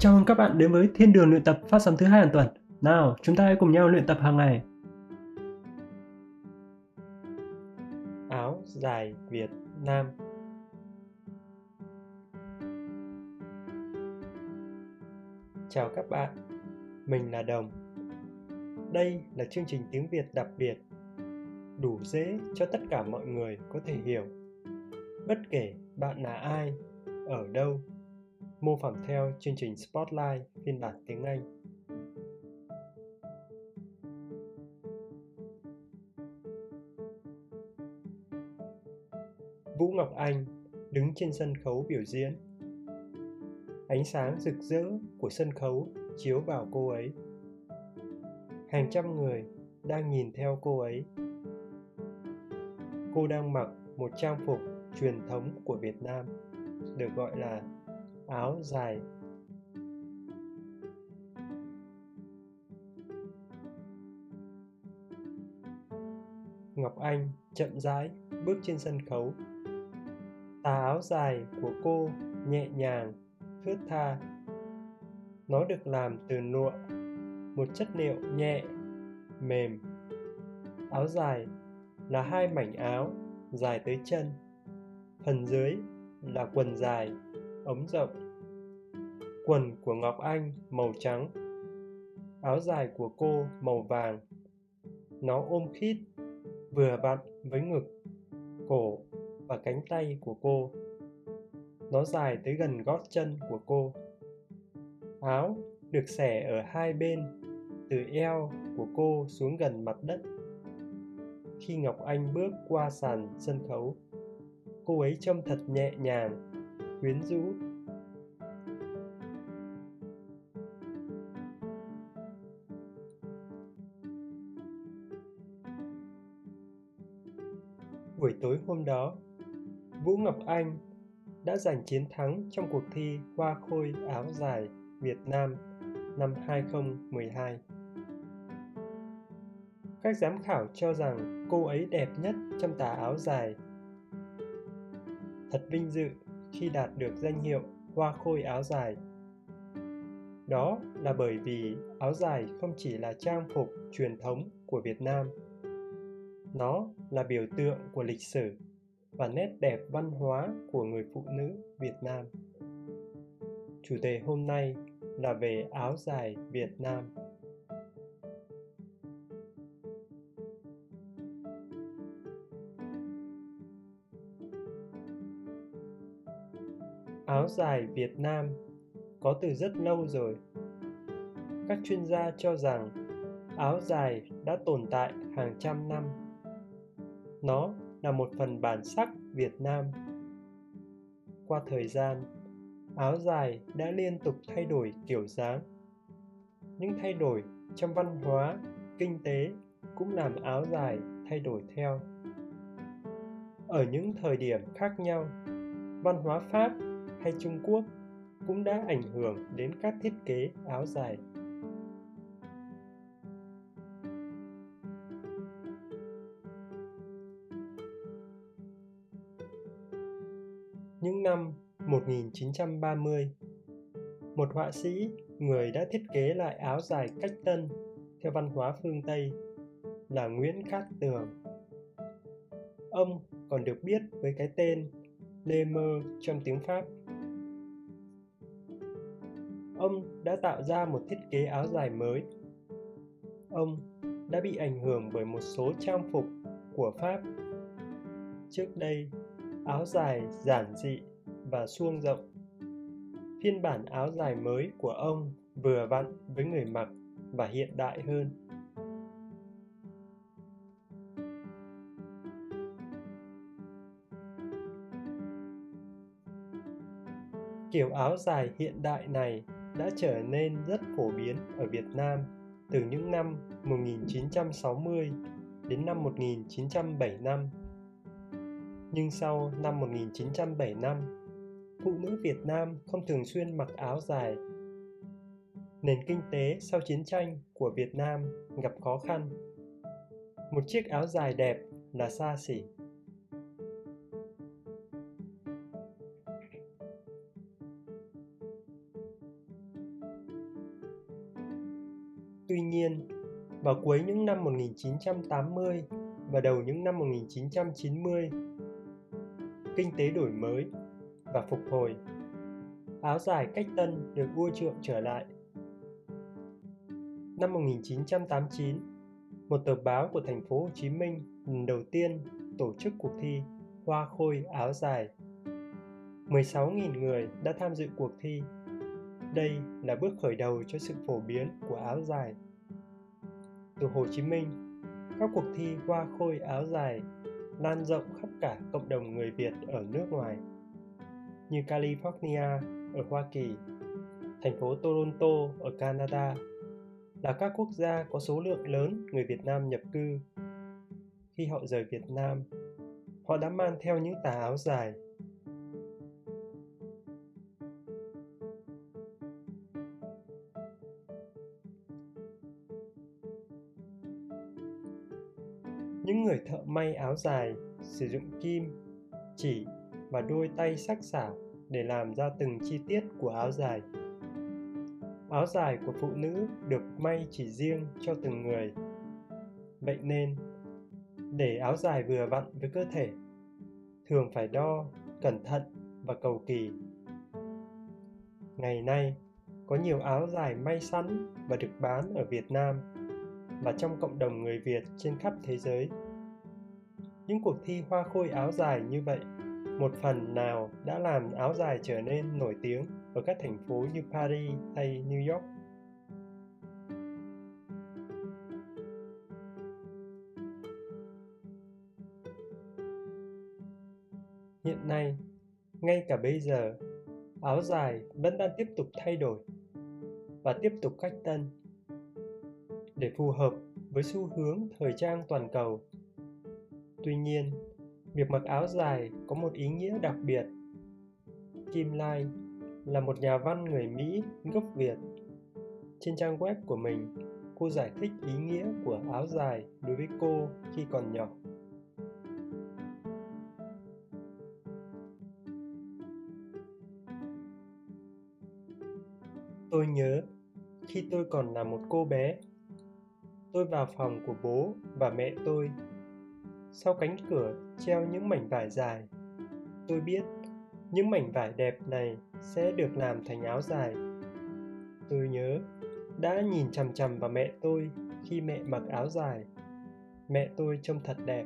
Chào mừng các bạn đến với Thiên đường luyện tập phát sóng thứ hai hàng tuần. Nào, chúng ta hãy cùng nhau luyện tập hàng ngày. Áo dài Việt Nam Chào các bạn, mình là Đồng. Đây là chương trình tiếng Việt đặc biệt, đủ dễ cho tất cả mọi người có thể hiểu. Bất kể bạn là ai, ở đâu mô phỏng theo chương trình Spotlight phiên bản tiếng Anh. Vũ Ngọc Anh đứng trên sân khấu biểu diễn. Ánh sáng rực rỡ của sân khấu chiếu vào cô ấy. Hàng trăm người đang nhìn theo cô ấy. Cô đang mặc một trang phục truyền thống của Việt Nam, được gọi là áo dài Ngọc Anh chậm rãi bước trên sân khấu. Tà áo dài của cô nhẹ nhàng, thướt tha. Nó được làm từ lụa, một chất liệu nhẹ, mềm. Áo dài là hai mảnh áo dài tới chân. Phần dưới là quần dài ống rộng quần của ngọc anh màu trắng, áo dài của cô màu vàng. Nó ôm khít, vừa vặn với ngực, cổ và cánh tay của cô. Nó dài tới gần gót chân của cô. Áo được xẻ ở hai bên, từ eo của cô xuống gần mặt đất. Khi ngọc anh bước qua sàn sân khấu, cô ấy trông thật nhẹ nhàng, quyến rũ hôm đó, vũ ngọc anh đã giành chiến thắng trong cuộc thi hoa khôi áo dài Việt Nam năm 2012. Các giám khảo cho rằng cô ấy đẹp nhất trong tà áo dài. Thật vinh dự khi đạt được danh hiệu hoa khôi áo dài. Đó là bởi vì áo dài không chỉ là trang phục truyền thống của Việt Nam. Nó là biểu tượng của lịch sử và nét đẹp văn hóa của người phụ nữ Việt Nam. Chủ đề hôm nay là về áo dài Việt Nam. áo dài Việt Nam có từ rất lâu rồi. Các chuyên gia cho rằng áo dài đã tồn tại hàng trăm năm. Nó là một phần bản sắc Việt Nam. Qua thời gian, áo dài đã liên tục thay đổi kiểu dáng. Những thay đổi trong văn hóa, kinh tế cũng làm áo dài thay đổi theo. Ở những thời điểm khác nhau, văn hóa Pháp hay Trung Quốc cũng đã ảnh hưởng đến các thiết kế áo dài. 1930, một họa sĩ người đã thiết kế lại áo dài cách tân theo văn hóa phương Tây là Nguyễn Cát Tường. Ông còn được biết với cái tên Lê Mơ trong tiếng Pháp ông đã tạo ra một thiết kế áo dài mới. Ông đã bị ảnh hưởng bởi một số trang phục của Pháp. Trước đây, áo dài giản dị và suông rộng. Phiên bản áo dài mới của ông vừa vặn với người mặc và hiện đại hơn. Kiểu áo dài hiện đại này đã trở nên rất phổ biến ở Việt Nam từ những năm 1960 đến năm 1975. Nhưng sau năm 1975, phụ nữ Việt Nam không thường xuyên mặc áo dài. Nền kinh tế sau chiến tranh của Việt Nam gặp khó khăn. Một chiếc áo dài đẹp là xa xỉ. Tuy nhiên, vào cuối những năm 1980 và đầu những năm 1990, kinh tế đổi mới và phục hồi, áo dài cách tân được vua trượng trở lại. Năm 1989, một tờ báo của thành phố Hồ Chí Minh lần đầu tiên tổ chức cuộc thi Hoa Khôi áo dài. 16.000 người đã tham dự cuộc thi. Đây là bước khởi đầu cho sự phổ biến của áo dài. Từ Hồ Chí Minh, các cuộc thi Hoa Khôi áo dài lan rộng khắp cả cộng đồng người Việt ở nước ngoài như California ở Hoa Kỳ, thành phố Toronto ở Canada là các quốc gia có số lượng lớn người Việt Nam nhập cư. Khi họ rời Việt Nam, họ đã mang theo những tà áo dài. Những người thợ may áo dài sử dụng kim, chỉ và đôi tay sắc sảo để làm ra từng chi tiết của áo dài. Áo dài của phụ nữ được may chỉ riêng cho từng người. Vậy nên, để áo dài vừa vặn với cơ thể, thường phải đo, cẩn thận và cầu kỳ. Ngày nay, có nhiều áo dài may sẵn và được bán ở Việt Nam và trong cộng đồng người Việt trên khắp thế giới. Những cuộc thi hoa khôi áo dài như vậy một phần nào đã làm áo dài trở nên nổi tiếng ở các thành phố như Paris hay New York. Hiện nay, ngay cả bây giờ, áo dài vẫn đang tiếp tục thay đổi và tiếp tục cách tân để phù hợp với xu hướng thời trang toàn cầu. Tuy nhiên, Việc mặc áo dài có một ý nghĩa đặc biệt. Kim Lai là một nhà văn người Mỹ gốc Việt. Trên trang web của mình, cô giải thích ý nghĩa của áo dài đối với cô khi còn nhỏ. Tôi nhớ khi tôi còn là một cô bé, tôi vào phòng của bố và mẹ tôi sau cánh cửa treo những mảnh vải dài. Tôi biết những mảnh vải đẹp này sẽ được làm thành áo dài. Tôi nhớ đã nhìn chằm chằm vào mẹ tôi khi mẹ mặc áo dài. Mẹ tôi trông thật đẹp.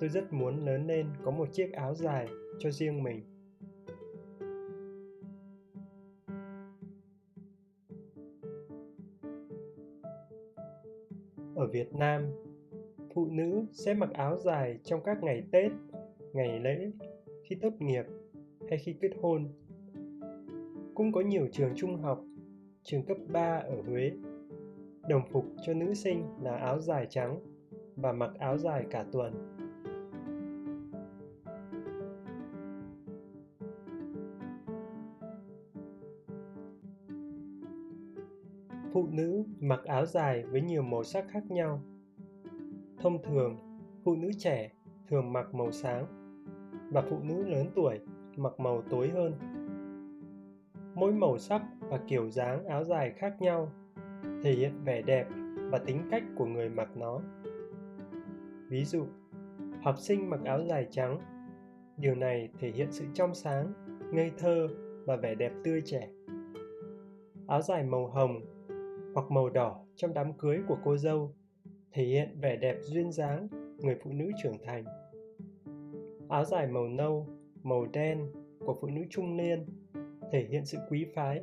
Tôi rất muốn lớn lên có một chiếc áo dài cho riêng mình. Ở việt nam phụ nữ sẽ mặc áo dài trong các ngày Tết, ngày lễ, khi tốt nghiệp hay khi kết hôn. Cũng có nhiều trường trung học, trường cấp 3 ở Huế. Đồng phục cho nữ sinh là áo dài trắng và mặc áo dài cả tuần. Phụ nữ mặc áo dài với nhiều màu sắc khác nhau Thông thường, phụ nữ trẻ thường mặc màu sáng và phụ nữ lớn tuổi mặc màu tối hơn. Mỗi màu sắc và kiểu dáng áo dài khác nhau thể hiện vẻ đẹp và tính cách của người mặc nó. Ví dụ, học sinh mặc áo dài trắng, điều này thể hiện sự trong sáng, ngây thơ và vẻ đẹp tươi trẻ. Áo dài màu hồng hoặc màu đỏ trong đám cưới của cô dâu thể hiện vẻ đẹp duyên dáng người phụ nữ trưởng thành. Áo dài màu nâu, màu đen của phụ nữ trung niên thể hiện sự quý phái.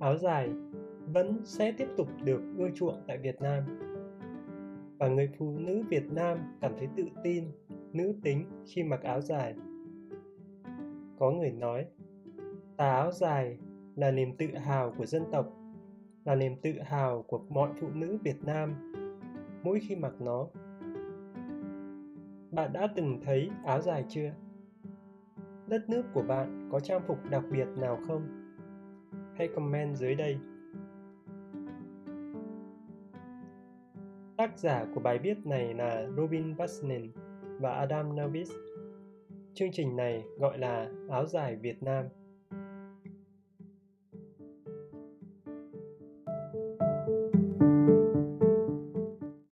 Áo dài vẫn sẽ tiếp tục được ưa chuộng tại Việt Nam. Và người phụ nữ Việt Nam cảm thấy tự tin nữ tính khi mặc áo dài. Có người nói, tà áo dài là niềm tự hào của dân tộc, là niềm tự hào của mọi phụ nữ Việt Nam mỗi khi mặc nó. Bạn đã từng thấy áo dài chưa? Đất nước của bạn có trang phục đặc biệt nào không? Hãy comment dưới đây. Tác giả của bài viết này là Robin Basnin và Adam Navis. Chương trình này gọi là Áo dài Việt Nam.